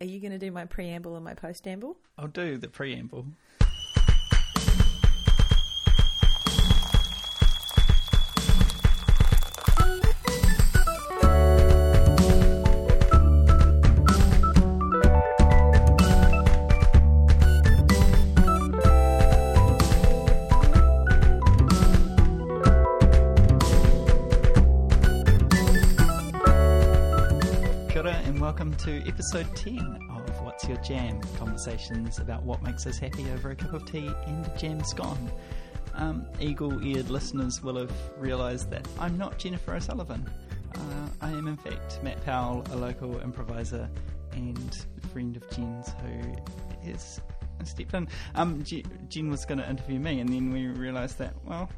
are you going to do my preamble and my postamble? I'll do the preamble. Episode 10 of What's Your Jam? Conversations about what makes us happy over a cup of tea and a jam scone. Um, Eagle eared listeners will have realised that I'm not Jennifer O'Sullivan. Uh, I am, in fact, Matt Powell, a local improviser and friend of Jen's who is stepped in. Um, Jen was going to interview me, and then we realised that, well,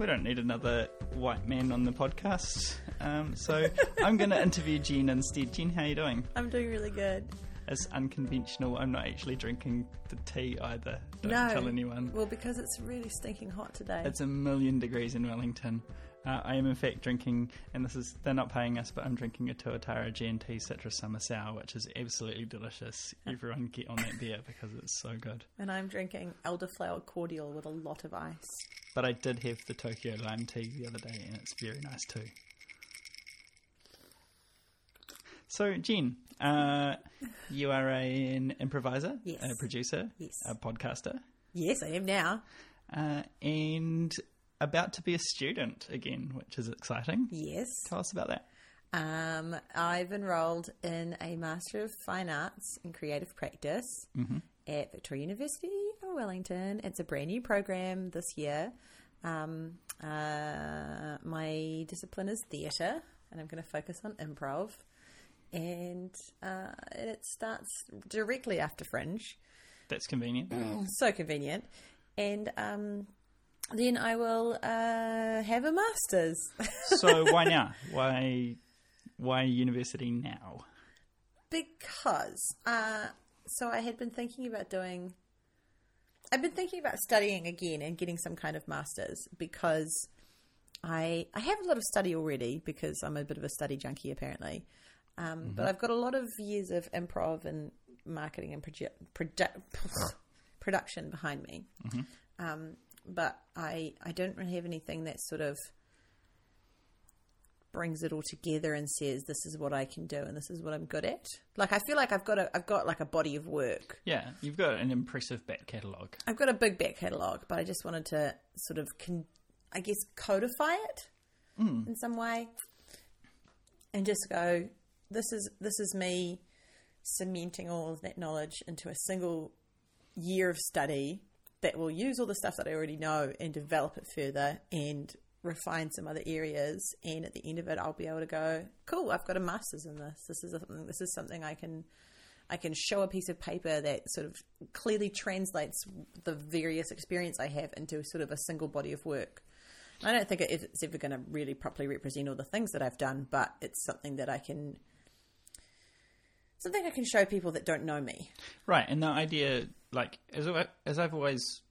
we don't need another white man on the podcast. Um, so I'm going to interview Jen instead. Jen, how are you doing? I'm doing really good. It's unconventional. I'm not actually drinking the tea either. Don't no. tell anyone. Well, because it's really stinking hot today. It's a million degrees in Wellington. Uh, I am in fact drinking, and this is they're not paying us, but I'm drinking a Tuatara G&T Citrus Summer Sour, which is absolutely delicious. Everyone get on that beer because it's so good. and I'm drinking elderflower cordial with a lot of ice. But I did have the Tokyo Lime tea the other day, and it's very nice too. So, Jen, uh, you are an improviser, Yes. a producer, Yes. a podcaster, Yes, I am now. uh, and about to be a student again, which is exciting. Yes. Tell us about that. Um, I've enrolled in a Master of Fine Arts in Creative Practice at Victoria University of Wellington. It's a brand new program this year. Um, uh, my discipline is theatre, and I'm going to focus on improv. And uh, it starts directly after Fringe. That's convenient. So convenient. And um, then I will uh, have a master's. so, why now? Why, why university now? because uh, so I had been thinking about doing. I've been thinking about studying again and getting some kind of masters because I I have a lot of study already because I'm a bit of a study junkie apparently, um, but I've got a lot of years of improv and marketing and produ- produ- production behind me. Um, but I I don't really have anything that sort of brings it all together and says this is what I can do and this is what I'm good at. Like I feel like I've got a I've got like a body of work. Yeah, you've got an impressive back catalogue. I've got a big back catalogue, but I just wanted to sort of con- I guess codify it mm. in some way and just go this is this is me cementing all of that knowledge into a single year of study that will use all the stuff that I already know and develop it further and refine some other areas. And at the end of it I'll be able to go cool I've got a master's in this. This is something this is something I can I can show a piece of paper that sort of clearly translates the various experience I have into sort of a single body of work. I don't think it's ever going to really properly represent all the things that I've done but it's something that I can something I can show people that don't know me. Right, and the idea, like as as I've always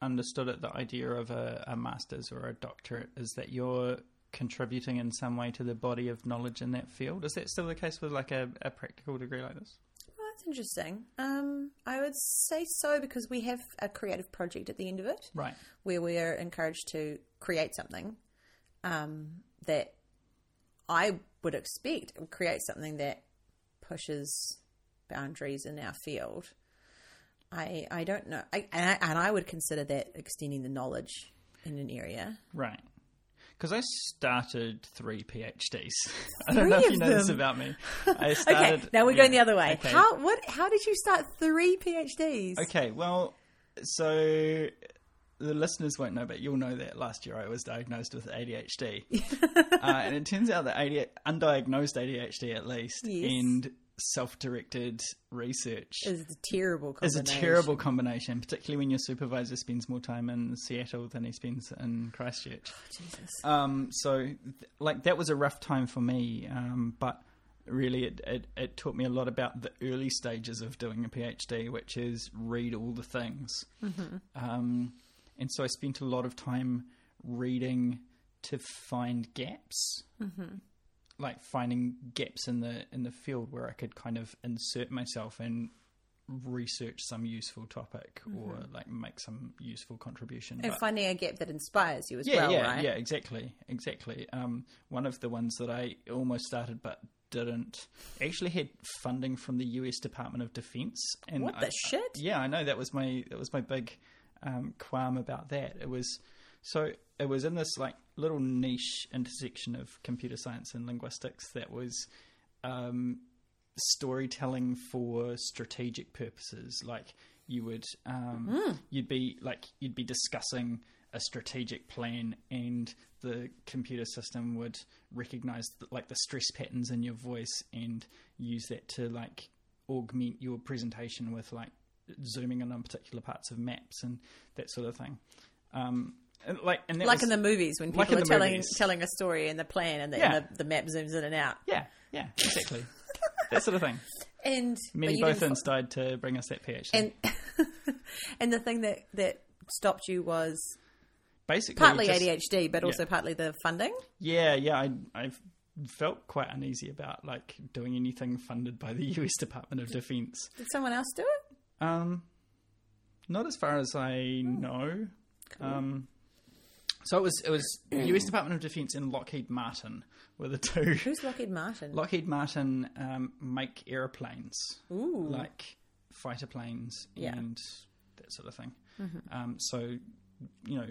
understood it, the idea of a, a master's or a doctorate is that you're contributing in some way to the body of knowledge in that field. Is that still the case with like a, a practical degree like this? Well, that's interesting. Um, I would say so because we have a creative project at the end of it Right. where we are encouraged to create something um, that I would expect would create something that pushes boundaries in our field. I I don't know, I, and, I, and I would consider that extending the knowledge in an area. Right. Because I started three PhDs. I don't know if Three you know this them? about me. I started, okay, now we're yeah, going the other way. okay. How what? How did you start three PhDs? Okay, well, so the listeners won't know, but you'll know that last year I was diagnosed with ADHD. uh, and it turns out that AD, undiagnosed ADHD, at least, Yes. and self directed research Is a terrible is a combination. terrible combination, particularly when your supervisor spends more time in Seattle than he spends in Christchurch. Jesus. Um, so, th- like, that was a rough time for me, um, but really it, it, it taught me a lot about the early stages of doing a PhD, which is read all the things. Um, and so I spent a lot of time reading to find gaps. Like finding gaps in the in the field where I could kind of insert myself and research some useful topic or like make some useful contribution. And But- finding a gap that inspires you as yeah, well, yeah, right? yeah, exactly, exactly. Um, one of the ones that I almost started but didn't actually had funding from the U.S. Department of Defense. And What I- the shit? Yeah, I know that was my that was my big um, qualm about that. It was so it was in this like little niche intersection of computer science and linguistics that was um, storytelling for strategic purposes. Like you would, um, Hmm. you'd be like you'd be discussing a strategic plan, and the computer system would recognize the, like the stress patterns in your voice and use that to like augment your presentation with like zooming in on particular parts of maps and that sort of thing. Um, and like and Like was- in the movies when people in are telling movies. telling a story and the plan and the, Yeah. and the, the map zooms in and out. yeah, yeah, exactly. that sort of thing. And but Minnie you didn't Bothans died to bring us that PhD. and and the thing that that stopped you was Basically, partly just- ADHD, but also partly the funding. Yeah, yeah, I I've felt quite uneasy about like doing anything funded by the U.S. Department of Defense. Did someone else do it? Um, not as far as I know. Um, so it was it was U.S. Department of Defense and Lockheed Martin were the two. Who's Lockheed Martin? Lockheed Martin um, make airplanes, Ooh, like fighter planes Yeah. and that sort of thing. Um, so you know,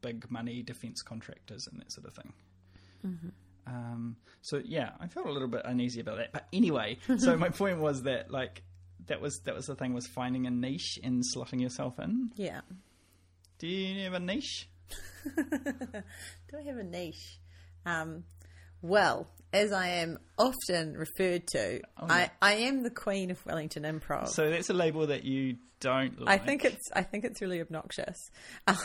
big money defense contractors and that sort of thing. Um, so yeah, I felt a little bit uneasy about that. But anyway, so my point was that like that was that was the thing was finding a niche and slotting yourself in. yeah. Do you have a niche? Do I have a niche? Um, well, as I am often referred to, I, I am the queen of Wellington Improv. So that's a label that you don't. Like. I think it's I think it's really obnoxious.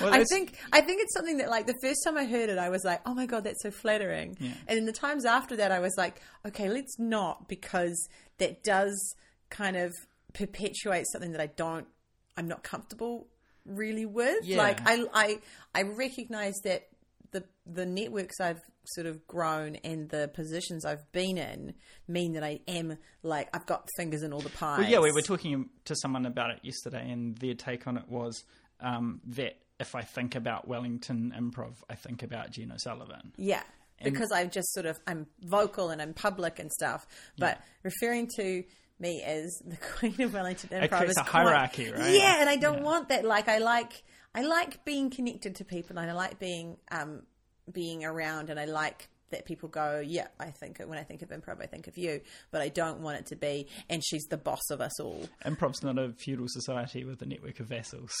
Well, I think I think it's something that like the first time I heard it, I was like, oh my god, that's so flattering. Yeah. And in the times after that, I was like, okay, let's not because that does kind of perpetuate something that I don't, I'm not comfortable really with. Yeah. Like I I I recognize that the the networks I've sort of grown and the positions I've been in mean that I am like I've got fingers in all the pies. Well, yeah, we were talking to someone about it yesterday, and their take on it was um, that if I think about Wellington Improv, I think about Jen O'Sullivan. Yeah. Because I'm just sort of I'm vocal and I'm public and stuff, but referring to me as the Queen of Wellington Improv creates is a quite- hierarchy, right? Yeah, and I don't want that. Like I like I like being connected to people, and I like being um being around, and I like that people go, yeah, I think when I think of improv, I think of you, but I don't want it to be, and she's the boss of us all. Improv's not a feudal society with a network of vassals.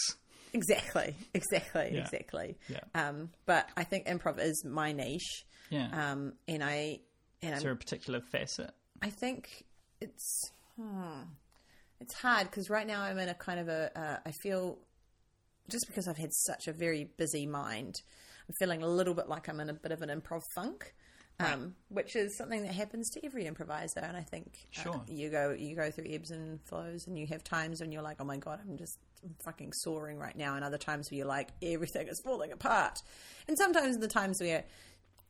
Exactly, exactly, Yeah. exactly. Yeah. Um, but I think improv is my niche. Yeah. Um, and I and Is I'm there a particular facet? I think it's hmm, it's hard because right now I'm in a kind of a uh, I feel just because I've had such a very busy mind, I'm feeling a little bit like I'm in a bit of an improv funk. Um, which is something that happens to every improviser, and I think uh, Sure. you go you go through ebbs and flows, and you have times when you're like, "Oh my god, I'm just fucking soaring right now," and other times where you're like, "Everything is falling apart," and sometimes the times where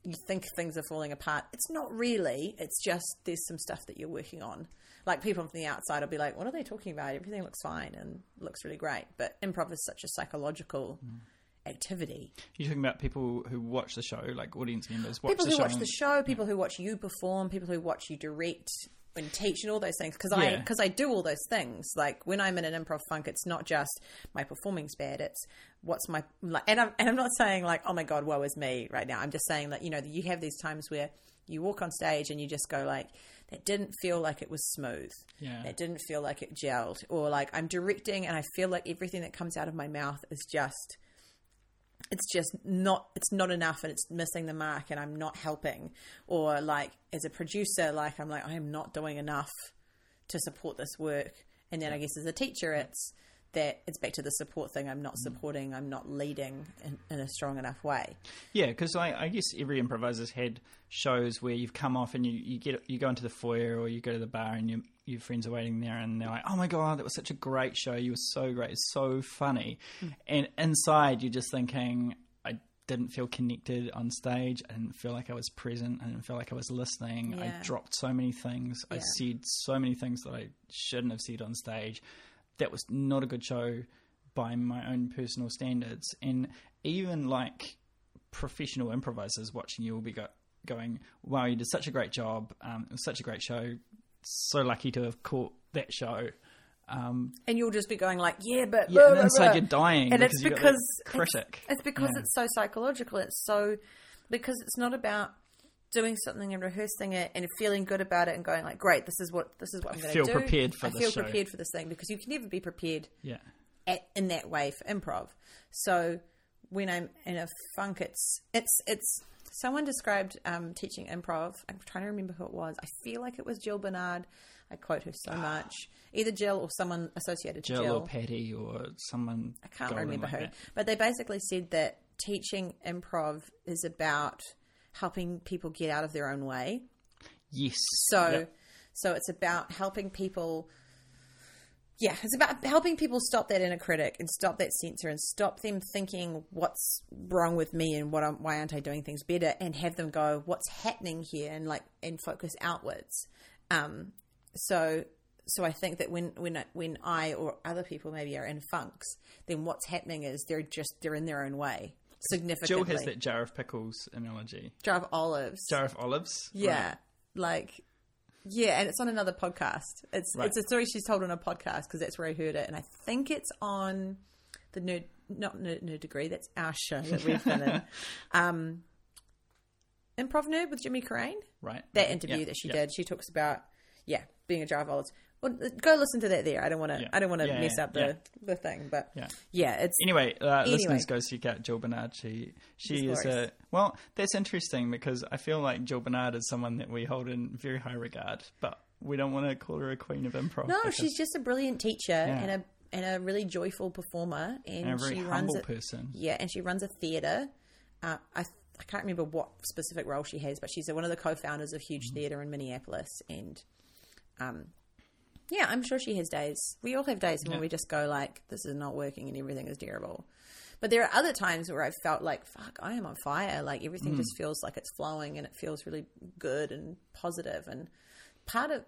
you think things are falling apart. It's not really. It's just there's some stuff that you're working on. Like people from the outside will be like, "What are they talking about? Everything looks fine and looks really great." But improv is such a psychological mm. activity. You're talking about people who watch the show, like audience members watch people who watch the show, people who watch you perform, people who watch you direct and teach, and all those things. Because I because I do all those things. Like when I'm in an improv funk, it's not just my performing's bad. It's what's my like, and I'm and I'm not saying like, oh my god, woe is me right now. I'm just saying that you know you have these times where you walk on stage and you just go like. That didn't feel like it was smooth. Yeah. That didn't feel like it gelled. Or like I'm directing and I feel like everything that comes out of my mouth is just it's just not it's not enough and it's missing the mark and I'm not helping or like as a producer like I'm like I'm not doing enough to support this work and then I guess as a teacher it's that it's back to the support thing I'm not mm. supporting I'm not leading in, in a strong enough way Yeah, because I, I guess every improviser's had shows where you've come off and you, you get you go into the foyer or you go to the bar and you, your friends are waiting there and they're like, "Oh my god, that was such a great show! You were so great, it's so funny," mm. and inside you're just thinking, "I didn't feel connected on stage. I didn't feel like I was present. I didn't feel like I was listening. Yeah. I dropped so many things. I said so many things that I shouldn't have said on stage. That was not a good show by my own personal standards. And even like professional improvisers watching you will be go- going, wow, you did such a great job. Um, it was such a great show. So lucky to have caught that show. Um, and you'll just be going like, yeah, but yeah, blah, and inside blah. you're dying and because it's because critic. It's, it's because Yeah. it's so psychological. It's so because it's not about doing something and rehearsing it and feeling good about it and going like, great, this is what this is what I'm going to feel do. prepared for I feel show. prepared for this thing because you can never be prepared yeah. at, in that way for improv. So when I'm in a funk, it's it's it's. Someone described um, teaching improv. I'm trying to remember who it was. I feel like it was Jill Bernard. I quote her so much. Either Jill or someone associated to Jill, Jill. or Patty or someone. I can't remember like who, that. but they basically said that teaching improv is about helping people get out of their own way. Yes. So, Yep. so it's about helping people. Yeah, it's about helping people stop that inner critic and stop that censor and stop them thinking what's wrong with me and what I'm, why aren't I doing things better and have them go what's happening here and like and focus outwards. Um, so so I think that when when when I or other people maybe are in funks, then what's happening is they're just they're in their own way significantly. Jill has that jar of pickles analogy. jar of olives. Jar of olives. Yeah, Right. like yeah, and it's on another podcast. It's Right. it's a story she's told on a podcast because that's where I heard it, and I think it's on the nerd not nerd, nerd degree. That's our show that we've been in. Um, Improv nerd with Jimmy Carrane. Right. That interview Yeah, that she yeah. did, she talks about yeah being a jar of olives. Well, go listen to that there. I don't want to. Yeah. I don't want to Yeah, mess yeah, up the the thing, but Yeah. yeah, it's Anyway, uh, Anyway. listeners, go seek out Jill Bernard. She she is a well. That's interesting because I feel like Jill Bernard is someone that we hold in very high regard, but we don't want to call her a queen of improv. no, because- she's just a brilliant teacher and a and a really joyful performer, and, and a she runs humble it. person. Yeah, and she runs a theatre. Uh, I I can't remember what specific role she has, but she's one of the co-founders of Huge Mm-hmm. Theatre in Minneapolis, and um, yeah, I'm sure she has days. We all have days when Yeah. we just go like, "This is not working," and everything is terrible. But there are other times where I've felt like, "Fuck, I am on fire!" Like everything Mm. just feels like it's flowing, and it feels really good and positive. And part of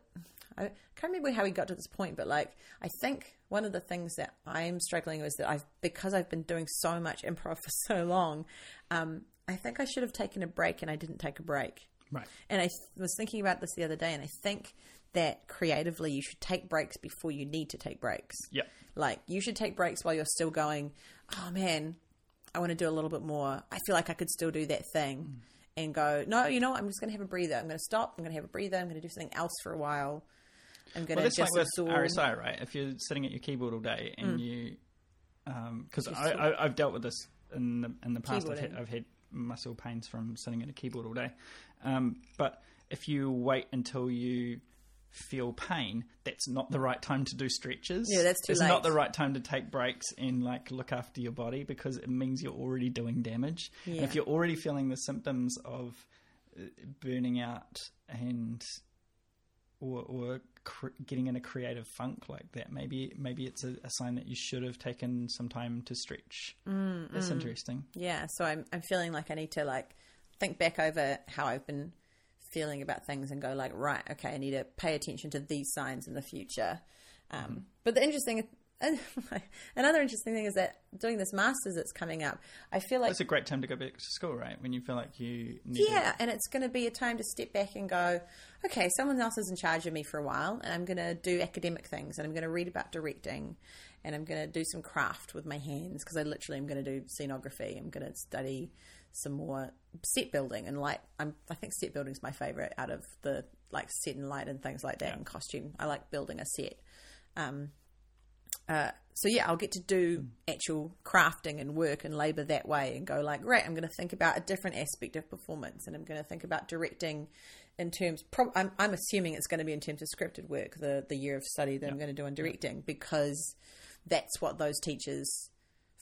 I can't remember how we got to this point, but like I think one of the things that I'm struggling with is that I've because I've been doing so much improv for so long, um, I think I should have taken a break and I didn't take a break. Right. And I was thinking about this the other day, and I think that creatively you should take breaks before you need to take breaks. Yep. Like you should take breaks while you're still going, oh man, I want to do a little bit more. I feel like I could still do that thing. Mm. And go, no, you know what? I'm just going to have a breather. I'm going to stop. I'm going to have a breather. I'm going to do something else for a while. I'm going Well, to just like absorb. RSI, right? If you're sitting at your keyboard all day and mm. you, um, because Just I, I, I've dealt with this in the in the past. I've had, I've had muscle pains from sitting at a keyboard all day. Um, but if you wait until you feel pain, that's not the right time to do stretches. Yeah, that's too It's late. not the right time to take breaks and like look after your body because it means you're already doing damage. Yeah. And if you're already feeling the symptoms of uh, burning out and or, or cr- getting in a creative funk like that. Maybe maybe it's a, a sign that you should have taken some time to stretch. Mm, That's interesting. Yeah, so I'm I'm feeling like I need to like think back over how I've been feeling about things and go like, right, okay, I need to pay attention to these signs in the future. Um, But the interesting, another interesting thing is that doing this masters that's coming up, I feel like It's a great time to go back to school, right? When you feel like you need yeah, and it's going to be a time to step back and go, okay, someone else is in charge of me for a while, and I'm going to do academic things, and I'm going to read about directing, and I'm going to do some craft with my hands because I literally am going to do scenography. I'm going to study some more set building and light. I'm, I think set building is my favorite out of the like set and light and things like that Yeah. and costume. I like building a set. Um, uh, so yeah, I'll get to do actual crafting and work and labor that way and go like, right, I'm going to think about a different aspect of performance and I'm going to think about directing in terms. Pro- I'm, I'm assuming it's going to be in terms of scripted work, the the year of study that I'm going to do on directing because that's what those teachers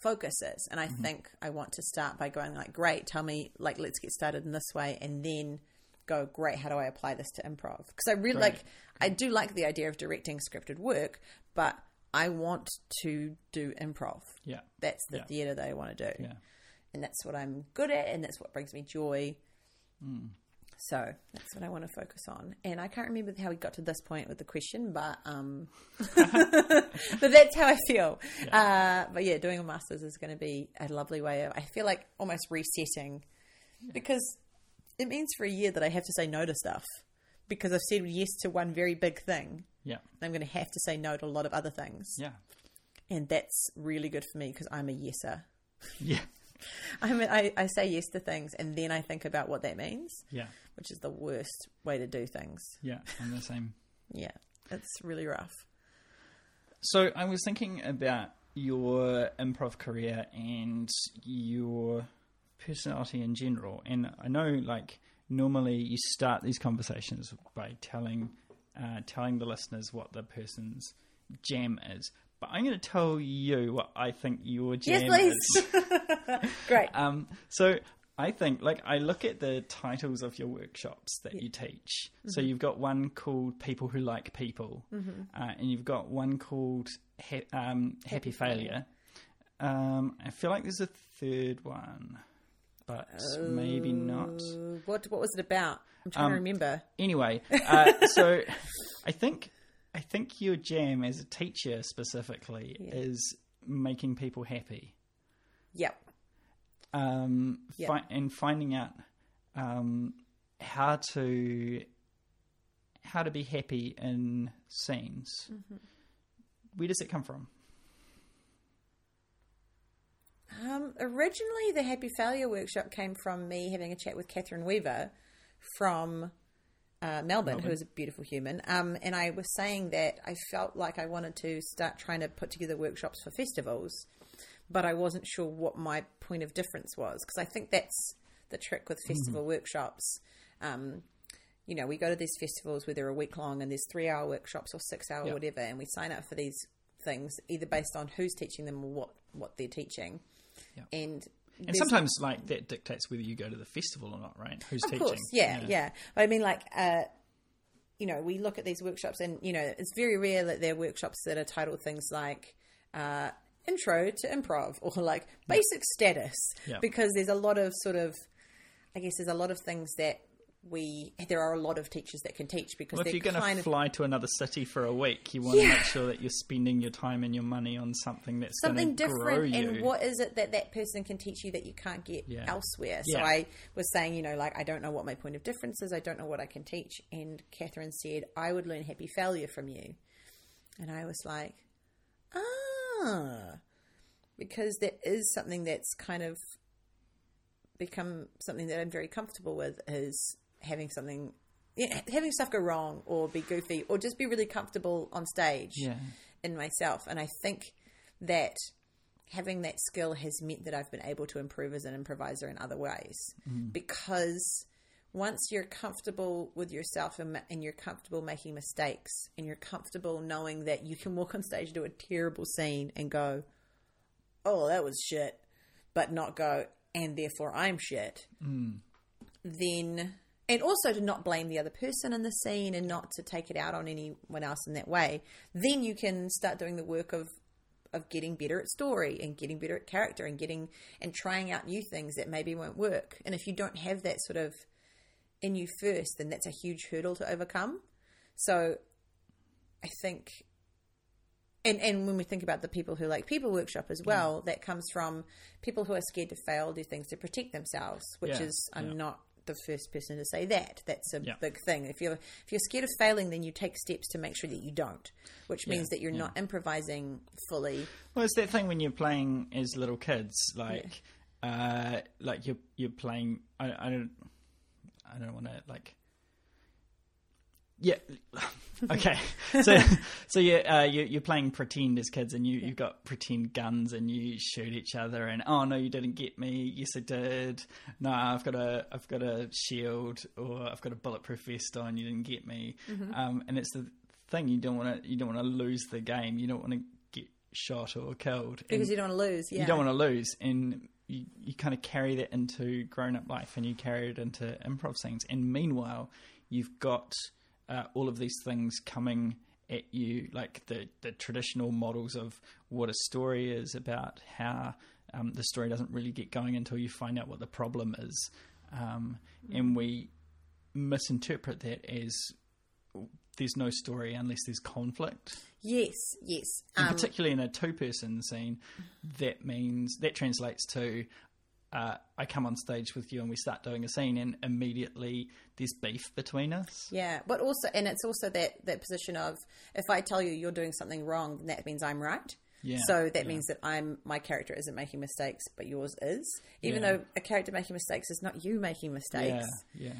focus is. And I mm-hmm. think I want to start by going like, great, tell me like, let's get started in this way, and then go, great, how do I apply this to improv? Because I really Great. like, I do like the idea of directing scripted work, but I want to do improv. Yeah. That's the Yeah. theatre that I want to do. Yeah. and that's what I'm good at, and that's what brings me joy. Mm. So that's what I want to focus on. And I can't remember how we got to this point with the question, but um, but that's how I feel. Uh, but yeah, doing a master's is going to be a lovely way of. I feel like almost resetting because it means for a year that I have to say no to stuff because I've said yes to one very big thing. Yeah. I'm going to have to say no to a lot of other things, Yeah. and that's really good for me because I'm a yeser. Yeah. I mean, I, I say yes to things, and then I think about what that means, Yeah. which is the worst way to do things. Yeah. I'm the same. Yeah, it's really rough. So I was thinking about your improv career and your personality in general, and I know like normally you start these conversations by telling uh, telling the listeners what the person's jam is. But I'm going to tell you what I think your Yes, please. is. Great. Um, so I think, like, I look at the titles of your workshops that you teach. So Mm-hmm. you've got one called "People Who Like People," uh, and you've got one called ha- um, "Happy, Failure." Um, I feel like there's a third one, but maybe not. Uh, what what was it about? I'm trying Um, to remember. Anyway, uh, so I think I think your jam as a teacher specifically is making people happy. Yep. um, Yeah. fi- and finding out um, how to how to be happy in scenes. Mm-hmm. Where does it come from? Um, originally, the Happy Failure workshop came from me having a chat with Catherine Weaver from uh, Melbourne, who is a beautiful human. Um, and I was saying that I felt like I wanted to start trying to put together workshops for festivals, but I wasn't sure what my point of difference was because I think that's the trick with festival workshops. Um, you know, we go to these festivals where they're a week long and there's three hour workshops or six hour, Yeah. whatever, and we sign up for these things either based on who's teaching them or what, what they're teaching. Yeah. And And there's- sometimes, like that dictates whether you go to the festival or not, right? Who's of teaching? course, yeah, yeah, But I mean, like, uh, you know, we look at these workshops, and you know, it's very rare that there are workshops that are titled things like uh, "Intro to Improv" or like "Basic Status," Yeah. because there's a lot of sort of, I guess, there's a lot of things that we there are a lot of teachers that can teach because Well, if you're going to of fly to another city for a week, you want to Yeah. make sure that you're spending your time and your money on something that's something different you. and what is it that that person can teach you that you can't get Yeah. elsewhere so Yeah. i was saying you know like i don't know what my point of difference is i don't know what i can teach and catherine said i would learn happy failure from you and i was like ah because there is something that's kind of become something that i'm very comfortable with is having something having stuff go wrong or be goofy or just be really comfortable on stage Yeah. in myself. And I think that having that skill has meant that I've been able to improve as an improviser in other ways mm. because once you're comfortable with yourself and, and you're comfortable making mistakes and you're comfortable knowing that you can walk on stage do a terrible scene and go, oh, that was shit, but not go, and therefore I'm shit, mm. then and also to not blame the other person in the scene and not to take it out on anyone else in that way, then you can start doing the work of of getting better at story and getting better at character and getting and trying out new things that maybe won't work. And if you don't have that sort of in you first, then that's a huge hurdle to overcome. So I think and and when we think about the people who like people workshop as well, that comes from people who are scared to fail, do things to protect themselves, which Yeah, is I'm yeah. not the first person to say that. That's a Yeah. big thing. If you're if you're scared of failing, then you take steps to make sure that you don't, which means that you're yeah. not improvising fully. Well, it's that thing when you're playing as little kids, like, uh, like you're you're playing. I, I don't, I don't want to like. Yeah, okay. So, so you uh, you you're playing pretend as kids, and you you've got pretend guns, and you shoot each other, and oh no, you didn't get me. Yes, I did. No, I've got a I've got a shield, or I've got a bulletproof vest on. You didn't get me. Um, and it's the thing you don't want to you don't want to lose the game. You don't want to get shot or killed Because And you don't want to lose. Yeah. you don't want to lose and you, you kind of carry that into grown-up life and you carry it into improv scenes and meanwhile you've got uh, all of these things coming at you like the, the traditional models of what a story is about how um, the story doesn't really get going until you find out what the problem is, um, and we misinterpret that as there's no story unless there's conflict. Yes, yes. And Um, particularly in a two-person scene, that means that translates to uh, I come on stage with you and we start doing a scene, and immediately there's beef between us. yeah, but also, and it's also that that position of if I tell you you're doing something wrong, then that means I'm right. Yeah, So that yeah. means that I'm my character isn't making mistakes, but yours is. Even Yeah. though a character making mistakes is not you making mistakes. Yeah, yeah,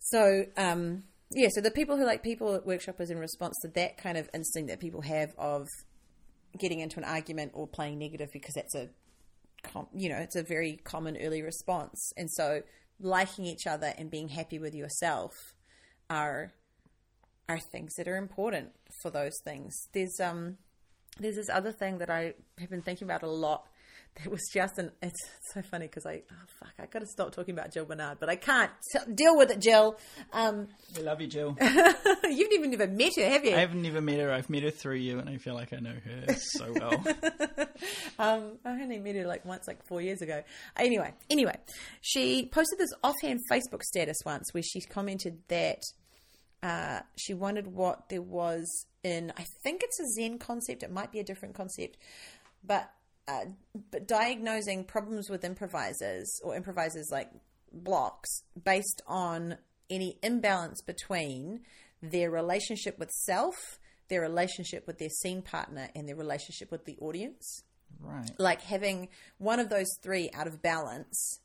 So, um, yeah, so the people who like people at workshop is in response to that kind of instinct that people have of getting into an argument or playing negative because that's a, com- you know, it's a very common early response. And so liking each other and being happy with yourself are are things that are important for those things. There's um there's this other thing that I have been thinking about a lot. That was just an. It's so funny because I oh fuck I got to stop talking about Jill Bernard, but I can't T- deal with it, Jill. Um, we love you, Jill. you've never even never met her, have you? I haven't never met her. I've met her through you, and I feel like I know her so well. Um, I only met her like once, like four years ago. Anyway, anyway, she posted this offhand Facebook status once where she commented that uh, she wondered what there was in. I think it's a Zen concept. It might be a different concept, but uh, but diagnosing problems with improvisers or improvisers like blocks based on any imbalance between their relationship with self, their relationship with their scene partner, and their relationship with the audience right. like having one of those three out of balance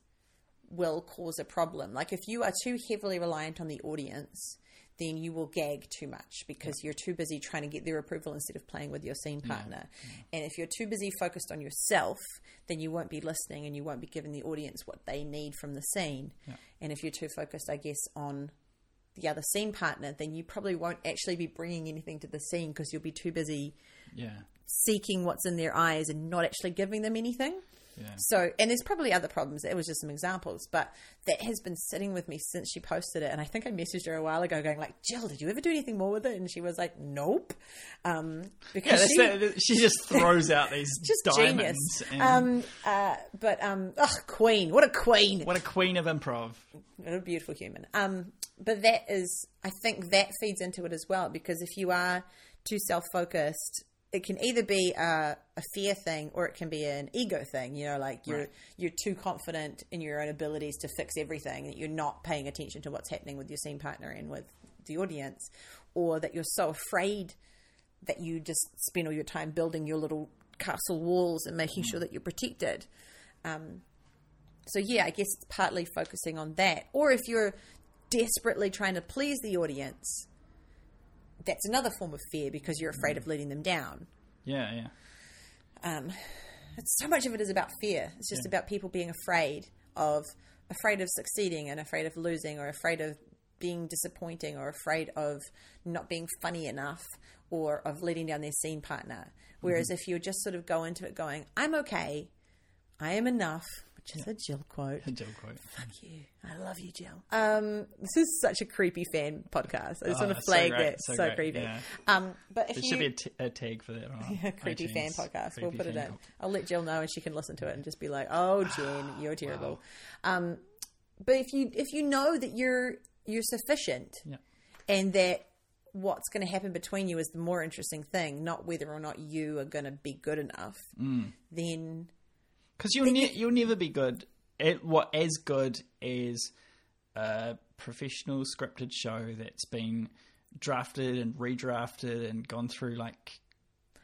will cause a problem. Like if you are too heavily reliant on the audience, then you will gag too much because you're too busy trying to get their approval instead of playing with your scene partner. And if you're too busy focused on yourself, then you won't be listening and you won't be giving the audience what they need from the scene. And if you're too focused, I guess, on the other scene partner, then you probably won't actually be bringing anything to the scene because you'll be too busy Yeah, seeking what's in their eyes and not actually giving them anything. Yeah. So, and there's probably other problems. It was just some examples, but that has been sitting with me since she posted it. And I think I messaged her a while ago, going like, "Jill, did you ever do anything more with it?" And she was like, "Nope," um, because that's she, it. she just throws out these just diamonds. genius. and- Um, uh, but um, ugh, queen, what a queen! what a queen of improv. What a beautiful human. Um, but that is, I think that feeds into it as well because if you are too self focused, it can either be a, a fear thing or it can be an ego thing. You know, like you're Right. you're too confident in your own abilities to fix everything that you're not paying attention to what's happening with your scene partner and with the audience, or that you're so afraid that you just spend all your time building your little castle walls and making sure that you're protected. Um, so yeah, I guess it's partly focusing on that. Or if you're desperately trying to please the audience, that's another form of fear because you're afraid of letting them down. Yeah, yeah. Um, so much of it is about fear. It's just Yeah. about people being afraid of afraid of succeeding and afraid of losing or afraid of being disappointing or afraid of not being funny enough or of letting down their scene partner. Whereas if you just sort of go into it going, I'm okay, I am enough, which is a Jill quote. A Jill quote. Fuck you. I love you, Jill. Um, this is such a creepy fan podcast. I just Oh, want to flag great, that. so So, creepy. yeah. Um, but if There you should be a, t- a tag for that. On a creepy fan iTunes. podcast. we'll put it fan in. pod- I'll let Jill know, and she can listen to it and just be like, "Oh, Jen, you're terrible." Um, but if you if you know that you're you're sufficient, Yeah. and that what's going to happen between you is the more interesting thing, not whether or not you are going to be good enough, Mm. then Because you'll ne- you'll never be good at what as good as a professional scripted show that's been drafted and redrafted and gone through like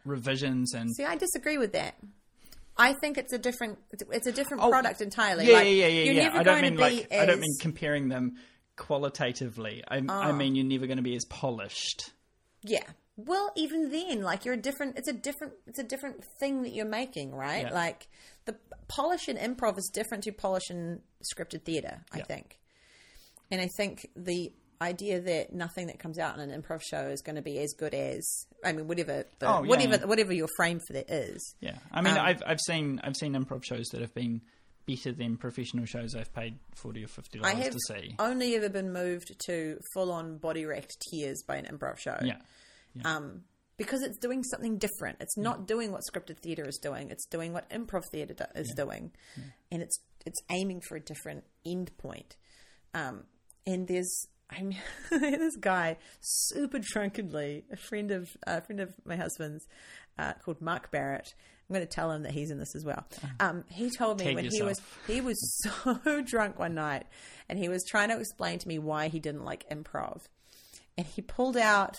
revisions and see, I disagree with that. I think it's a different it's, a different Oh, product entirely. yeah, like, yeah, yeah, yeah. Yeah. never I don't mean like as, I don't mean comparing them qualitatively. I, I Ah. mean you're never going to be as polished. Yeah. Well, even then, like you're a different. It's a different. It's a different thing that you're making, right? Yeah. Like the polish in improv is different to polish in scripted theater. I Yeah. think, and I think the idea that nothing that comes out in an improv show is going to be as good as I mean, whatever the, Oh, yeah, whatever yeah. whatever your frame for that is. Yeah, I mean, Um, I've I've seen I've seen improv shows that have been better than professional shows I've paid forty or fifty dollars to see. only ever been moved to full on body wrecked tears by an improv show. Yeah, Um, because it's doing something different. It's not doing what scripted theatre is doing. It's doing what improv theatre do- is doing, and it's it's aiming for a different end point. Um, and there's I mean, this guy super drunkenly, a friend of a friend of my husband's, uh, called Mark Barrett. I'm going to tell him that he's in this as well. Um, he told me Tag when he was he was so drunk one night, and he was trying to explain to me why he didn't like improv, and he pulled out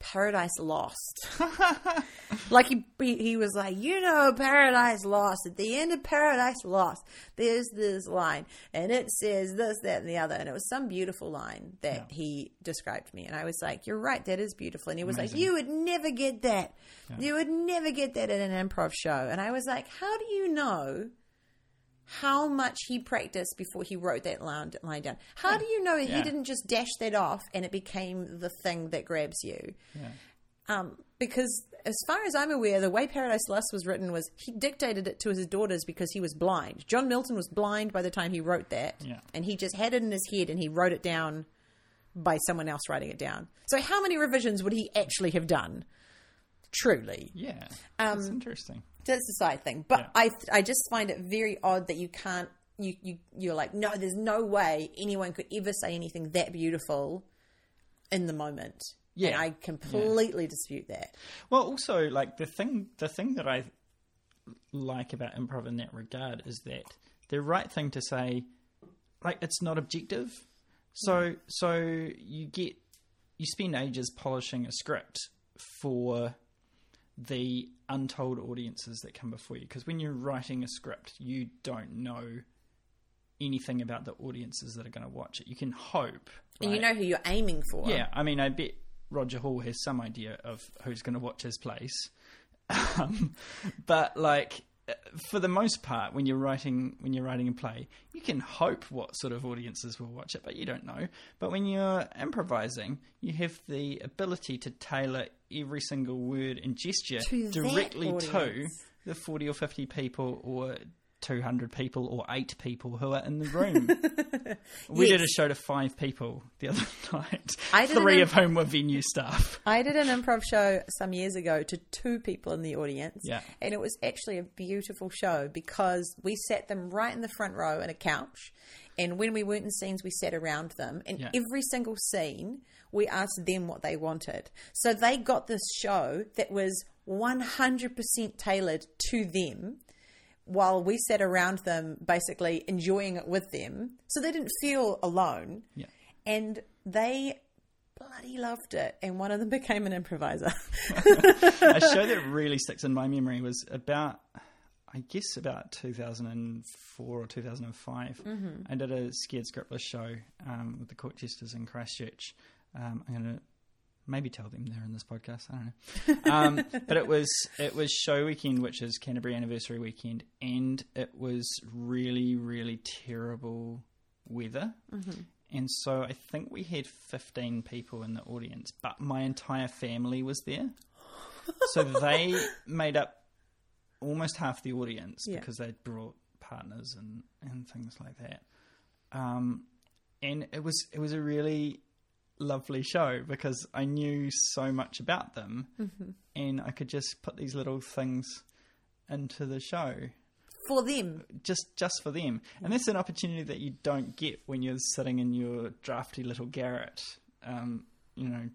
Paradise Lost. like he, he he was like, you know, Paradise Lost. At the end of Paradise Lost, there's this line, and it says this, that, and the other, and it was some beautiful line that he described to me, and I was like, you're right, that is beautiful, and he was like, you would never get that, you would never get that in an improv show, and I was like, how do you know? How much he practiced before he wrote that line, line down? How do you know he didn't just dash that off and it became the thing that grabs you? Yeah. Um, because as far as I'm aware, the way Paradise Lost was written was he dictated it to his daughters because he was blind. John Milton was blind by the time he wrote that, Yeah. and he just had it in his head and he wrote it down by someone else writing it down. So how many revisions would he actually have done? Truly, Yeah. Um, That's interesting. That's the side thing. But Yeah. I I just find it very odd that you can't you you you're like no, there's no way anyone could ever say anything that beautiful in the moment. Yeah. and I completely dispute that. Well, also like the thing the thing that I like about improv in that regard is that the right thing to say, like it's not objective. So mm-hmm. so you get you spend ages polishing a script for the untold audiences that come before you. Because when you're writing a script you don't know anything about the audiences that are going to watch it. You can hope And you know who you're aiming for. Yeah, I mean, I bet Roger Hall has some idea of who's going to watch his place, um, but like for the most part, when you're writing when you're writing a play, you can hope what sort of audiences will watch it, but you don't know. But when you're improvising, you have the ability to tailor every single word and gesture To directly to the forty or fifty people or. 200 people or 8 people who are in the room. We did a show to 5 people the other night. I Three an- of whom were venue staff. I did an improv show some years ago to two people in the audience. Yeah. And it was actually a beautiful show because we sat them right in the front row in a couch. And when we weren't in scenes, we sat around them. And Yeah. every single scene, we asked them what they wanted. So they got this show that was 100% tailored to them while we sat around them, basically enjoying it with them. So they didn't feel alone Yeah. and they bloody loved it. And one of them became an improviser. a show that really sticks in my memory was about, I guess, about 2004 or 2005. Mm-hmm. I did a Scared Scriptless show um, with the Court Jesters in Christchurch. Um, I'm going to maybe tell them they're in this podcast. I don't know. Um, but it was it was show weekend, which is Canterbury Anniversary weekend, and it was really really terrible weather. And so I think we had 15 people in the audience, but my entire family was there. So they made up almost half the audience Yeah. because they'd brought partners and, and things like that. Um, and it was it was a really lovely show because I knew so much about them, mm-hmm. and I could just put these little things into the show For them. just just for them. And mm-hmm. that's an opportunity that you don't get when you're sitting in your drafty little garret, um, you know,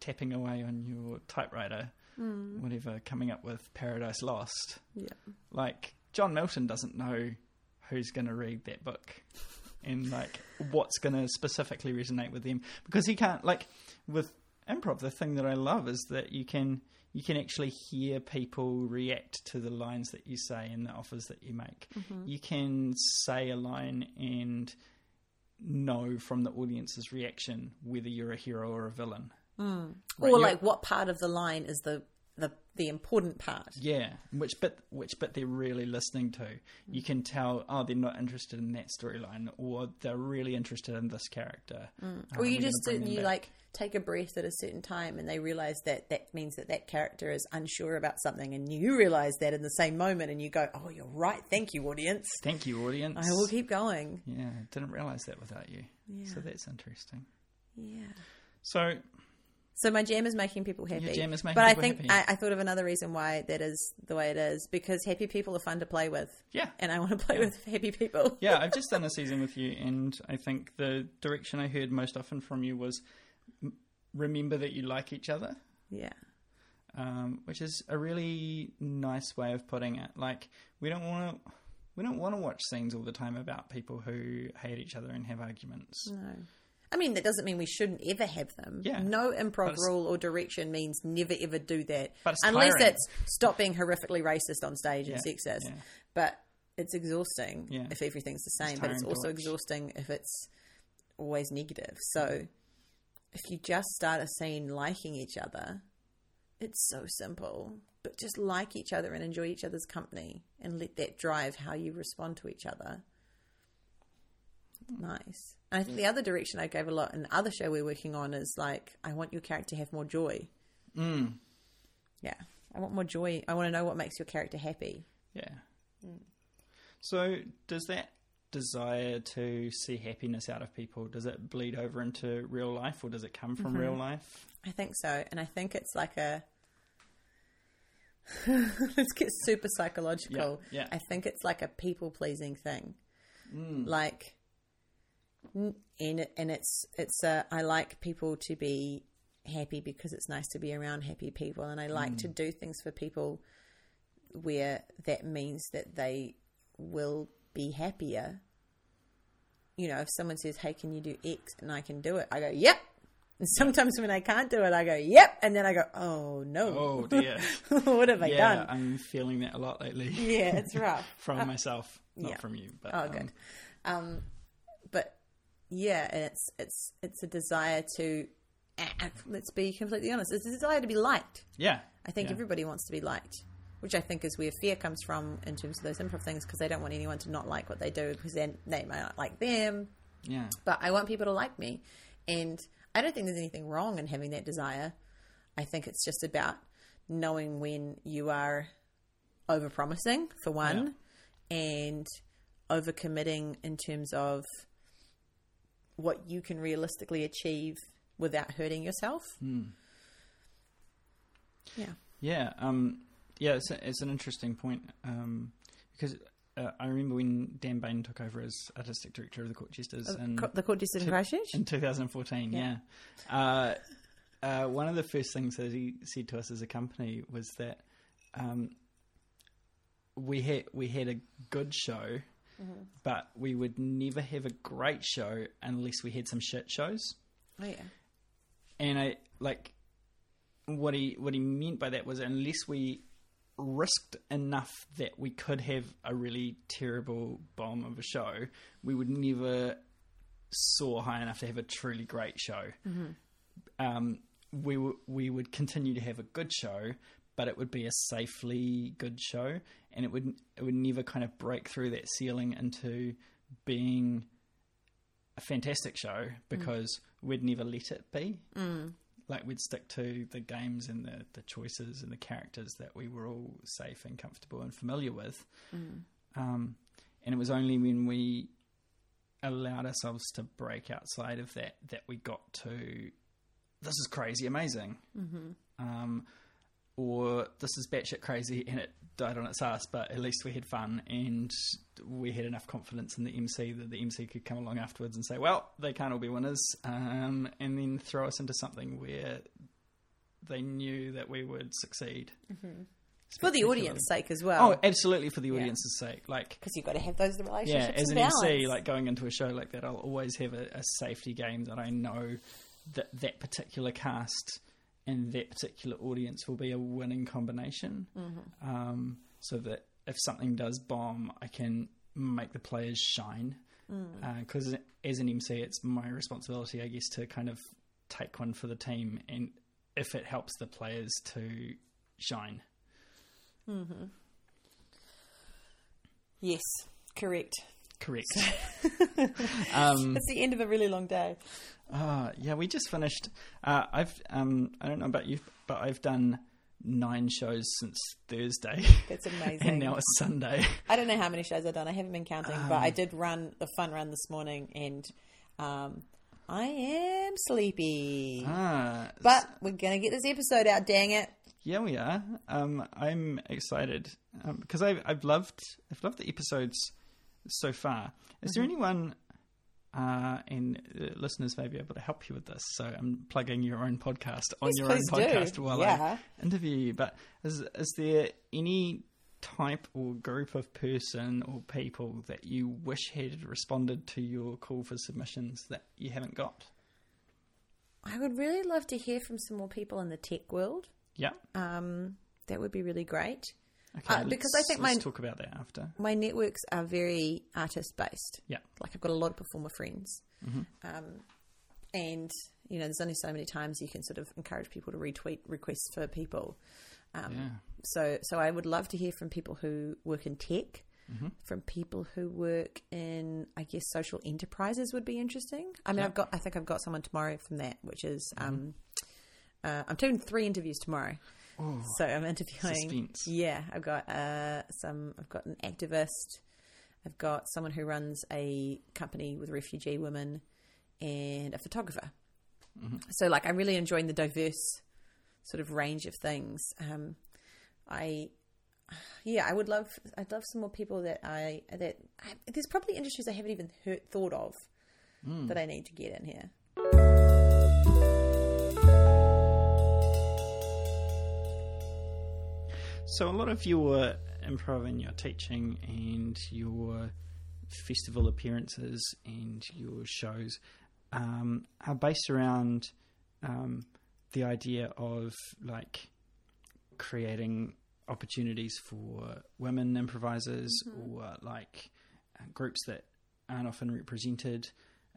tapping away on your typewriter, mm. whatever, coming up with Paradise Lost. Yeah. Like John Milton doesn't know who's going to read that book and like what's going to specifically resonate with them because he can't like with improv the thing that I love is that you can you can actually hear people react to the lines that you say and the offers that you make. Mm-hmm. You can say a line and know from the audience's reaction whether you're a hero or a villain. Mm. Right, or you're- like what part of the line is the the, the important part. Yeah, which bit which bit they're really listening to. You can tell, oh, they're not interested in that storyline, or they're really interested in this character. Uh, or you just you back. like take a breath at a certain time and they realize that that means that that character is unsure about something and you realize that in the same moment and you go oh you're right thank you audience Thank you, audience. i will keep going Yeah, didn't realize that without you. So that's interesting. yeah So So my jam is making people happy. jam is making but I think happy. I, I thought of another reason why that is the way it is because happy people are fun to play with, Yeah. and I want to play with happy people. yeah, I've just done a season with you, and I think the direction I heard most often from you was remember that you like each other, Yeah. um, which is a really nice way of putting it. Like we don't want to. We don't want to watch scenes all the time about people who hate each other and have arguments. No. I mean, that doesn't mean we shouldn't ever have them. Yeah. No improv rule or direction means never ever do that. But it's Unless tiring. it's stop being horrifically racist on stage and Yeah, sexist. yeah. But it's exhausting Yeah. if everything's the same. but it's also watch. exhausting if it's always negative. So if you just start a scene liking each other, it's so simple. But just like each other and enjoy each other's company and let that drive how you respond to each other. Nice. And I think the mm. other direction I gave a lot in the other show we're working on is like, I want your character to have more joy. Mm. Yeah. I want more joy. I want to know what makes your character happy. Yeah. Mm. So, does that desire to see happiness out of people does it bleed over into real life, or does it come from real mm-hmm. life? I think so. And I think it's like a. Let's get super psychological. Yeah, yeah. I think it's like a people pleasing thing. Mm. Like, n- and, and it's, it's a, I like people to be happy because it's nice to be around happy people. And I like to do things for people where that means that they will be happier. You know, if someone says, Hey, can you do X? And I can do it, I go, Yep. And sometimes when I can't do it, I go, Yep. And then I go, Oh no. Oh dear. what have I yeah, done? I'm feeling that a lot lately Yeah, it's rough. from myself, not yeah. from you. But Oh, um, good. Um, but yeah, and it's it's it's a desire to. Let's be completely honest. It's a desire to be liked. Yeah, I think yeah. everybody wants to be liked, which I think is where fear comes from in terms of those improv things because they don't want anyone to not like what they do because then they might not like them. Yeah, But I want people to like me, and I don't think there's anything wrong in having that desire. I think it's just about knowing when you are overpromising for one, and overcommitting in terms of what you can realistically achieve without hurting yourself. Yeah. yeah, um, yeah. It's, a, it's an interesting point um, because uh, I remember when Dan Bain took over as artistic director of the Court Jesters and Co- the Court Jesters in Christchurch. in 2014. Yeah, uh, uh, one of the first things that he said to us as a company was that um, we had we had a good show, but we would never have a great show unless we had some shit shows. Oh yeah. And I like what he what he meant by that was unless we risked enough that we could have a really terrible bomb of a show, we would never soar high enough to have a truly great show. Um, we w- we would continue to have a good show, but it would be a safely good show, and it would it would never kind of break through that ceiling into being a fantastic show because we'd never let it be. Mm. Like we'd stick to the games and the, the choices and the characters that we were all safe and comfortable and familiar with. Um, and it was only when we allowed ourselves to break outside of that that we got to this is crazy amazing. Mm-hmm. Um, or this is batshit crazy and it died on its ass, but at least we had fun and we had enough confidence in the MC that the MC could come along afterwards and say, well, they can't all be winners, um, and then throw us into something where they knew that we would succeed. For the audience's sake as well. Oh, absolutely for the audience's sake. Like, because you've got to have those relationships. yeah, as an balance. MC, like going into a show like that, I'll always have a, a safety game that I know that that particular cast and that particular audience will be a winning combination. Mm-hmm. Um, so that if something does bomb, I can make the players shine. Mm. Because as an MC, it's my responsibility, I guess, to kind of take one for the team, and if it helps the players to shine. yes, correct. Correct. um, It's the end of a really long day. Ah, yeah, we just finished. Uh, I've um, I don't know about you, but I've done nine shows since Thursday, That's amazing. and now it's Sunday. I don't know how many shows I've done. I haven't been counting, but I did run the fun run this morning, and um, I am sleepy. Ah, But we're going to get this episode out, dang it. Yeah, we are. Um, I'm excited because I've I've loved I've loved the episodes so far. Is there Mm-hmm. anyone? Uh, and uh, listeners may be able to help you with this. So I'm plugging your own podcast on your own please do. podcast while Yeah. I interview you. But is is there any type or group of person or people that you wish had responded to your call for submissions that you haven't got? I would really love to hear from some more people in the tech world. Yeah. Um, that would be really great. Okay. Uh, because I think let's my- talk about that after. My networks are very artist based. Yeah. Like I've got a lot of performer friends. Mm-hmm. Um, and, you know, there's only so many times you can sort of encourage people to retweet requests for people. Um, Yeah. So, so I would love to hear from people who work in tech, Mm-hmm. from people who work in, I guess, social enterprises would be interesting. I mean, Yeah. I've got, I think I've got someone tomorrow from that, which is, Mm-hmm. um, uh, I'm doing three interviews tomorrow. So I'm interviewing. suspense. Yeah, I've got uh, some. I've got an activist. I've got someone who runs a company with refugee women, and a photographer. Mm-hmm. So, like, I'm really enjoying the diverse sort of range of things. Um, I, yeah, I would love. I'd love some more people that I that I, there's probably industries I haven't even heard, thought of Mm. that I need to get in here. So a lot of your improv and your teaching and your festival appearances and your shows um, are based around um, the idea of like creating opportunities for women improvisers or like uh, groups that aren't often represented.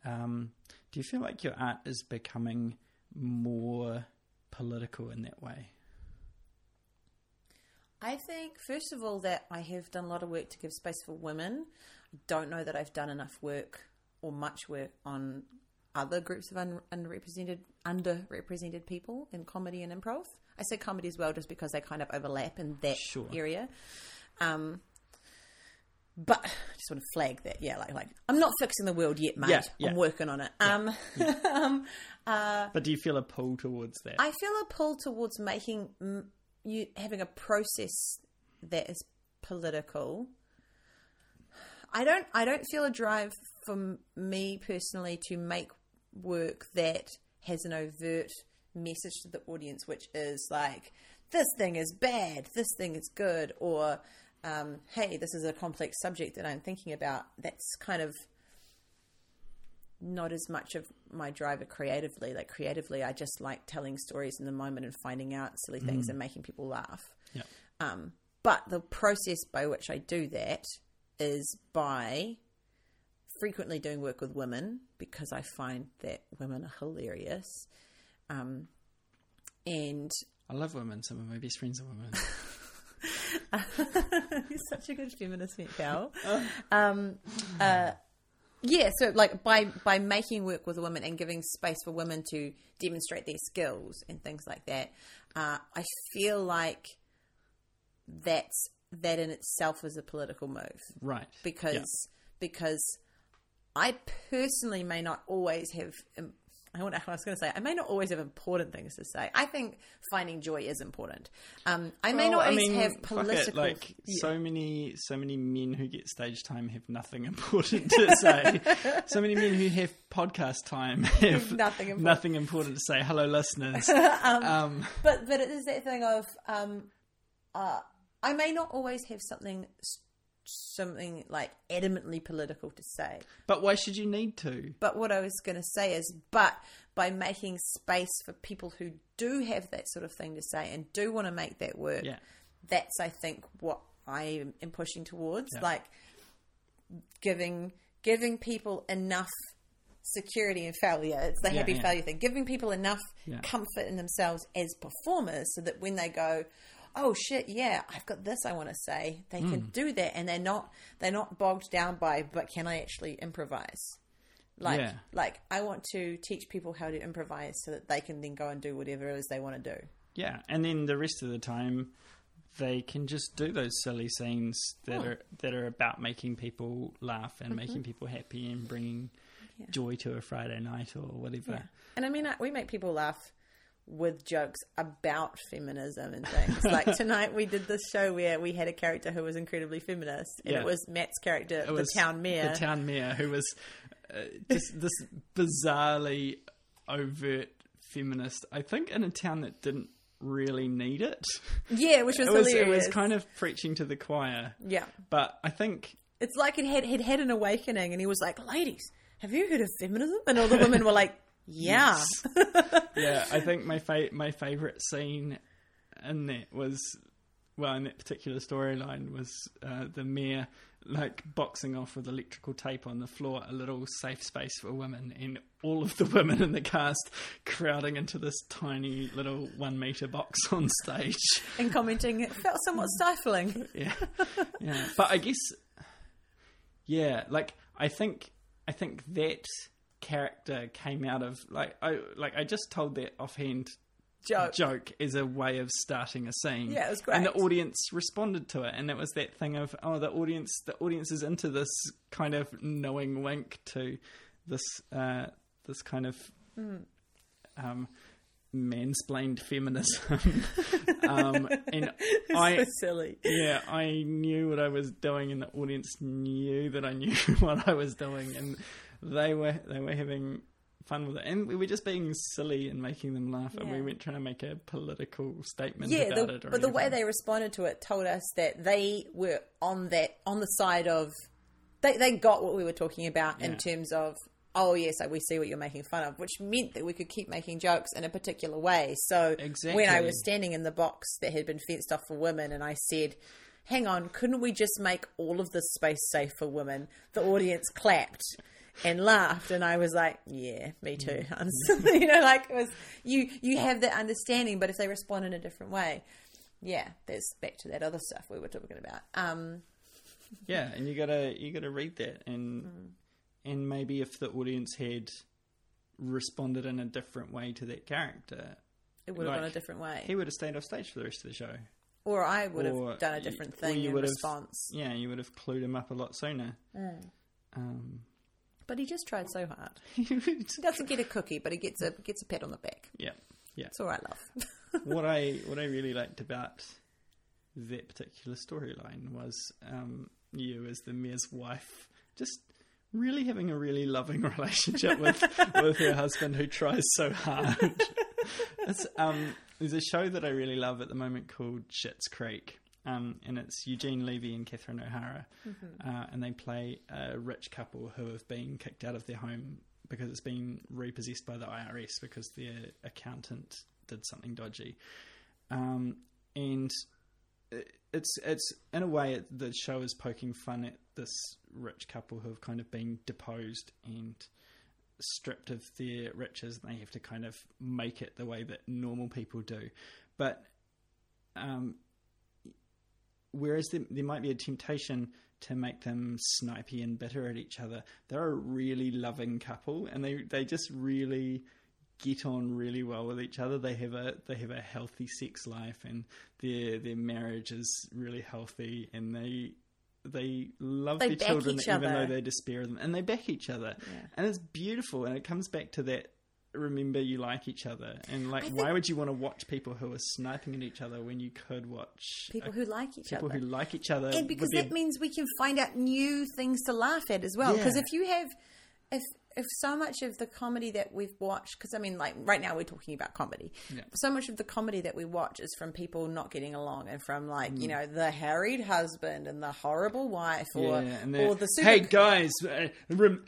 Um, do you feel like your art is becoming more political in that way? I think, first of all, that I have done a lot of work to give space for women. I don't know that I've done enough work or much work on other groups of un- underrepresented underrepresented people in comedy and improv. I say comedy as well, just because they kind of overlap in that Sure. area. Um, but I just want to flag that, yeah, like like I'm not fixing the world yet, mate. Yeah, yeah. I'm working on it. Um, um, But do you feel a pull towards that? I feel a pull towards making mm, you having a process that is political. I don't. I don't feel a drive for me personally to make work that has an overt message to the audience, which is like, "This thing is bad. This thing is good," or um, "Hey, this is a complex subject that I'm thinking about." That's kind of not as much of my driver creatively. Like creatively, I just like telling stories in the moment and finding out silly things and making people laugh. Yeah. Um, but the process by which I do that is by frequently doing work with women because I find that women are hilarious. Um, and I love women. Some of my best friends are women. You're such a good feminist, Cal. Um, uh, yeah, so like by by making work with women and giving space for women to demonstrate their skills and things like that, uh, I feel like that's that in itself is a political move right. because Yeah. because I personally may not always have. Um, I, want, I was going to say I may not always have important things to say. I think finding joy is important. Um, I may Well, not I always mean, have fuck it, political. like Yeah. so many, so many men who get stage time have nothing important to say. so many men who have podcast time have Nothing important. nothing important to say. Hello, listeners. um, but but it is that thing of um, uh, I may not always have something something like adamantly political to say. but why should you need to? But what I was going to say is, but by making space for people who do have that sort of thing to say and do want to make that work, Yeah. that's I think what I am pushing towards, Yeah. like giving giving people enough security and failure. It's the Yeah, happy failure thing. Giving people enough comfort in themselves as performers, so that when they go. Oh shit! Yeah, I've got this. I want to say they can Hmm. do that, and they're not they're not bogged down by. But can I actually improvise? Like, Yeah. like I want to teach people how to improvise so that they can then go and do whatever it is they want to do. Yeah, and then the rest of the time, they can just do those silly scenes that Oh. are that are about making people laugh Mm-hmm. and making people happy and bringing joy to a Friday night or whatever. Yeah. And I mean, we make people laugh with jokes about feminism and things. like tonight, we did this show where we had a character who was incredibly feminist, and Yeah. it was Matt's character, It the town mayor. The town mayor, who was uh, just this bizarrely overt feminist. I think in a town that didn't really need it. yeah, which was It was, it was kind of preaching to the choir. yeah, But I think it's like it had he'd had an awakening, and he was like, "Ladies, have you heard of feminism?" And all the women were like, "Yeah." yeah, I think my fa- my favorite scene in that was well in that particular storyline was uh, the mayor like boxing off with electrical tape on the floor a little safe space for women and all of the women in the cast crowding into this tiny little one meter box on stage and commenting, it felt somewhat stifling. yeah yeah but i guess yeah like i think i think that character came out of like i like i just told that offhand Joke. joke as a way of starting a scene. Yeah, it was great. And the audience responded to it, and it was that thing of oh, the audience, the audience is into this kind of knowing wink to this uh, this kind of Hmm. um, mansplained feminism, um, and I. so silly. Yeah, I knew what I was doing, and the audience knew that I knew what I was doing, and they were they were having fun with it, and we were just being silly and making them laugh, and we Yeah. weren't trying to make a political statement Yeah, about the, but the way they responded to it told us that they were on that on the side of they they got what we were talking about in terms of oh yes, we see what you're making fun of, which meant that we could keep making jokes in a particular way. So when I was standing in the box that had been fenced off for women, and I said. Hang on, couldn't we just make all of this space safe for women? The audience clapped and laughed, and I was like, "Yeah, me too." you know, like it was you. You have that understanding, but if they respond in a different way, yeah, there's back to that other stuff we were talking about. Um, yeah, and you gotta you gotta read that, and Hmm. and maybe if the audience had responded in a different way to that character, it would have Like, gone a different way, he would have stayed off stage for the rest of the show. or I would or have done a different thing you in would have- response. Yeah, you would have clued him up a lot sooner. Hmm. Um, But he just tried so hard. He doesn't get a cookie, but he gets a gets a pat on the back. yeah, yeah. It's all right, love. what I what I really liked about that particular storyline was um, you as the mayor's wife just really having a really loving relationship with with her husband who tries so hard. it's, um, there's a show that I really love at the moment called Schitt's Creek. Um, and it's Eugene Levy and Catherine O'Hara, uh, and they play a rich couple who have been kicked out of their home because it's been repossessed by the IRS because their accountant did something dodgy. Um, and it's it's in a way it, the show is poking fun at this rich couple who have kind of been deposed and stripped of their riches and they have to kind of make it the way that normal people do but um, whereas there, there might be a temptation to make them snipey and bitter at each other they're a really loving couple and they they just really get on really well with each other. They have a they have a healthy sex life, and their their marriage is really healthy, and they they love They their children even other. though they despair of them, and they back each other, Yeah. and it's beautiful, and it comes back to that. Remember, you like each other, and like, why would you want to watch people who are sniping at each other when you could watch People uh, who like each people other. who like each other? and because that means we can find out new things to laugh at as well. Because Yeah. if you have, if if so much of the comedy that we've watched, because I mean, like right now we're talking about comedy. Yeah. So much of the comedy that we watch is from people not getting along, and from like Mm. you know the harried husband and the horrible wife, or Yeah, or the, the super. hey guys, uh, rem-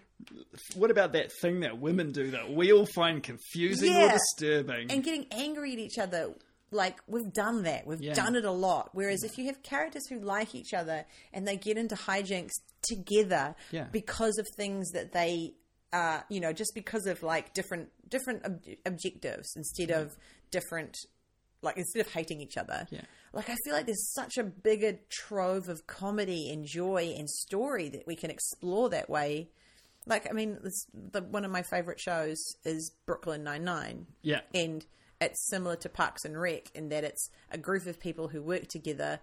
what about that thing that women do that we all find confusing or disturbing? and getting angry at each other like we've done that we've Yeah. done it a lot whereas if you have characters who like each other and they get into hijinks together Yeah. because of things that they uh you know just because of like different different ob- objectives instead of different like instead of hating each other Yeah. like i feel like there's such a bigger trove of comedy and joy and story that we can explore that way like i mean this, the, one of my favorite shows is brooklyn 99 yeah, and it's similar to Parks and Rec in that it's a group of people who work together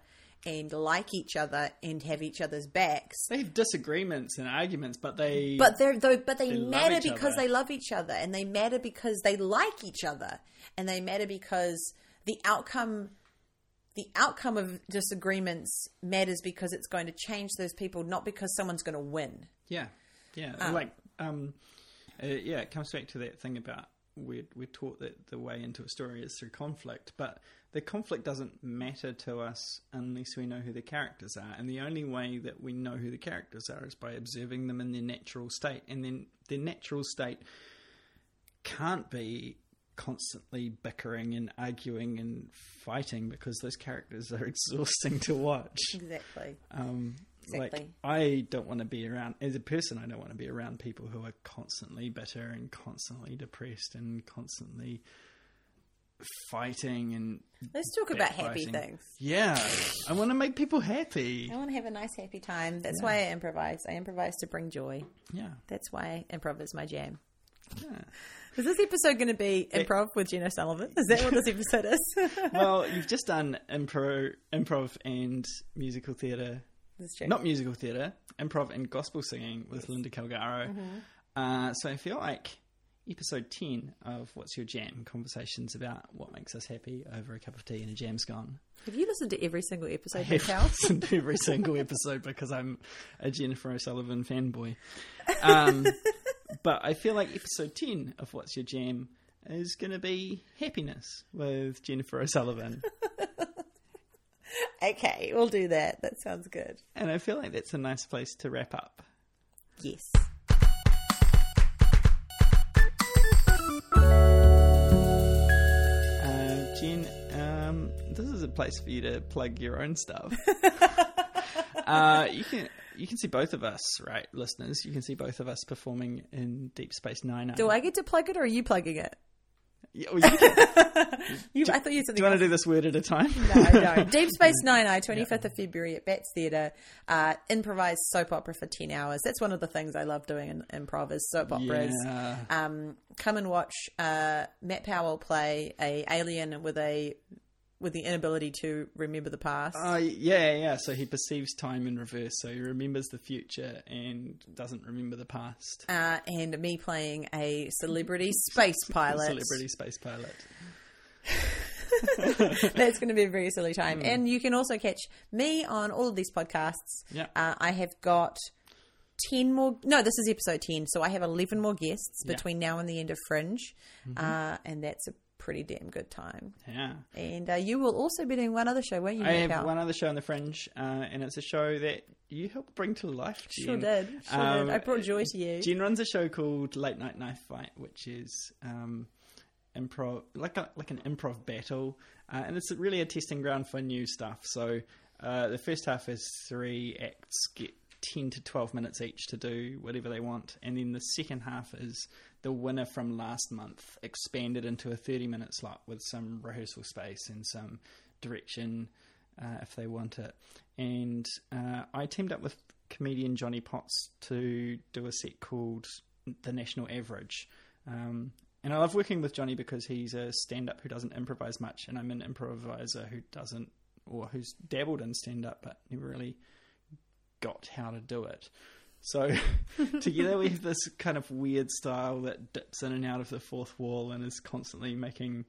and like each other and have each other's backs. They have disagreements and arguments, but they But they're though, but they, They matter because other. they love each other, and they matter because they like each other, and they matter because the outcome, the outcome of disagreements matters because it's going to change those people, not because someone's going to win. Yeah, yeah. Ah. Like, um, uh, yeah, it comes back to that thing about we're we're taught that the way into a story is through conflict, but the conflict doesn't matter to us unless we know who the characters are, and the only way that we know who the characters are is by observing them in their natural state, and then their natural state can't be constantly bickering and arguing and fighting because those characters are exhausting to watch. Exactly. Um, Exactly. Like, I don't want to be around, as a person, I don't want to be around people who are constantly bitter and constantly depressed and constantly fighting and. Let's talk about happy things. Yeah. I want to make people happy. I want to have a nice, happy time. That's why I improvise. I improvise to bring joy. Yeah. That's why improv is my jam. yeah. Is this episode going to be improv with Jen O'Sullivan? Is that what this episode is? Well, you've just done improv, improv and musical theatre. Not musical theatre, improv and gospel singing with Linda Calgaro. Mm-hmm. Uh, so I feel like episode 10 of What's Your Jam? Conversations about what makes us happy over a cup of tea and a jam's gone. Have you listened to every single episode, I have House? listened to every single episode because I'm a Jennifer O'Sullivan fanboy. Um, but I feel like episode 10 of What's Your Jam is going to be happiness with Jennifer O'Sullivan. Okay, we'll do that. That sounds good. and I feel like that's a nice place to wrap up. Yes. Uh, Jen, um, this is a place for you to plug your own stuff. uh, you can you can see both of us, right, listeners? You can see both of us performing in Deep Space Nine. Do I get to plug it or are you plugging it? Yeah, well, you, You, I thought you said do you want to do this word at a time? No, I don't. Deep Space Nine, I 25th of February at Bats Theatre. Uh, improvised soap opera for 10 hours. That's one of the things I love doing in improv is soap operas. Yeah. Um, come and watch uh, Matt Powell play a alien with a with the inability to remember the past. Uh, yeah, yeah. So he perceives time in reverse. So he remembers the future and doesn't remember the past. uh, and me playing a celebrity space pilot. Celebrity space pilot. That's going to be a very silly time. And you can also catch me on all of these podcasts. Yeah. Uh, I have got 10 more. No, this is episode 10. So I have 11 more guests Yeah. between now and the end of Fringe. Uh, and that's a pretty damn good time. Yeah. And uh, you will also be doing one other show, won't you? I Nick have Powell? one other show on the Fringe, uh, and it's a show that you helped bring to life. Sure did. Sure Um, did. I brought joy to you. Jen runs a show called Late Night Knife Fight, which is um, improv, like a, like an improv battle, uh, and it's really a testing ground for new stuff. So uh, the first half is three acts get ten to twelve minutes each to do whatever they want, and then the second half is the winner from last month expanded into a thirty minute slot with some rehearsal space and some direction uh, if they want it. And uh, I teamed up with comedian Johnny Potts to do a set called The National Average. Um, and I love working with Johnny because he's a stand up who doesn't improvise much, and I'm an improviser who doesn't, or who's dabbled in stand up but never really got how to do it. So together we have this kind of weird style that dips in and out of the fourth wall and is constantly making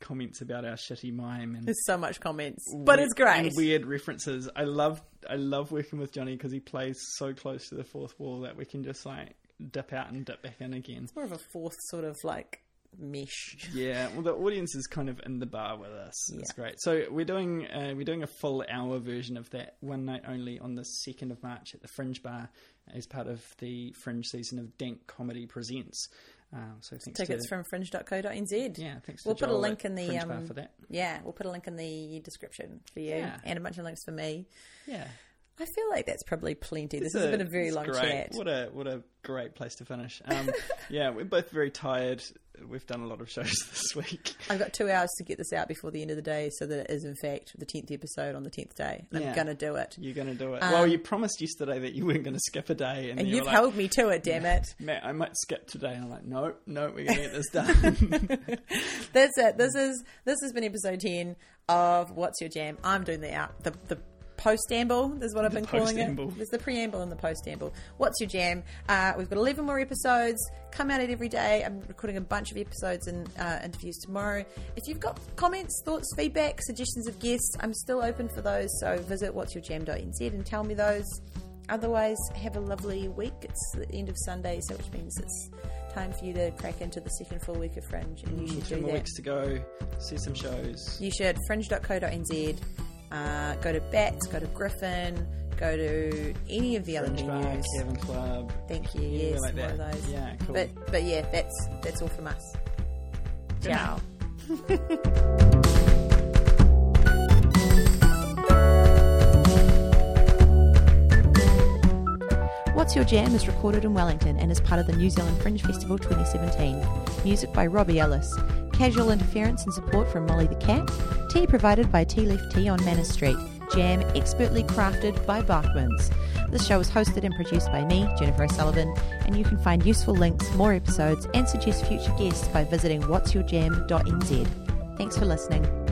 comments about our shitty mime and There's so much comments, but it's great. weird references. I love I love working with Johnny because he plays so close to the fourth wall that we can just like dip out and dip back in again. It's more of a fourth sort of like mesh. Yeah, well, the audience is kind of in the bar with us. It's great. So we're doing uh, we're doing a full hour version of that one night only on the second of March at the Fringe Bar as part of the Fringe season of Dank Comedy Presents. Um, so thanks Tickets to, from fringe.co.nz. yeah, thanks. We'll put a link in the, um, for that. Yeah, we'll put a link in the description for you Yeah. and a bunch of links for me. Yeah. I feel like that's probably plenty. This It's has been a very long great. chat. What a what a great place to finish. Um, yeah, we're both very tired. We've done a lot of shows this week. I've got two hours to get this out before the end of the day, so that it is in fact the tenth episode on the tenth day. Yeah. I'm gonna do it, You're going to do it. Um, well, you promised yesterday that you weren't going to skip a day, and, and you you've like, held me to it. Damn it! Matt, I might skip today. And I'm like, no, no, we're going to get this done. That's it. This is this has been episode ten of What's Your Jam. I'm doing the out the the post-amble is what I've been calling it. There's the preamble and the post-amble. What's Your Jam? Uh, we've got 11 more episodes. Come out it every day. I'm recording a bunch of episodes and uh, interviews tomorrow. If you've got comments, thoughts, feedback, suggestions of guests, I'm still open for those. So visit what'syourjam.nz and tell me those. Otherwise, have a lovely week. It's the end of Sunday, so which means it's time for you to crack into the second full week of Fringe, and you should Two do more that. weeks to go. See some shows. You should fringe.co.nz, uh, go to Bats, go to Gryphon, go to any of the other Fringe Bar. Kevin Club. Thank you. Yeah, yes, like more of those. Yeah, cool. But but yeah, that's that's all from us. Good Ciao. What's Your Jam is recorded in Wellington and is part of the New Zealand Fringe Festival 2017. Music by Robbie Ellis. Casual interference and support from Molly the Cat. Tea provided by Tea Leaf Tea on Manners Street. Jam expertly crafted by Barkmans. This show is hosted and produced by me, Jennifer O'Sullivan, and you can find useful links, more episodes, and suggest future guests by visiting what'syourjam.nz. Thanks for listening.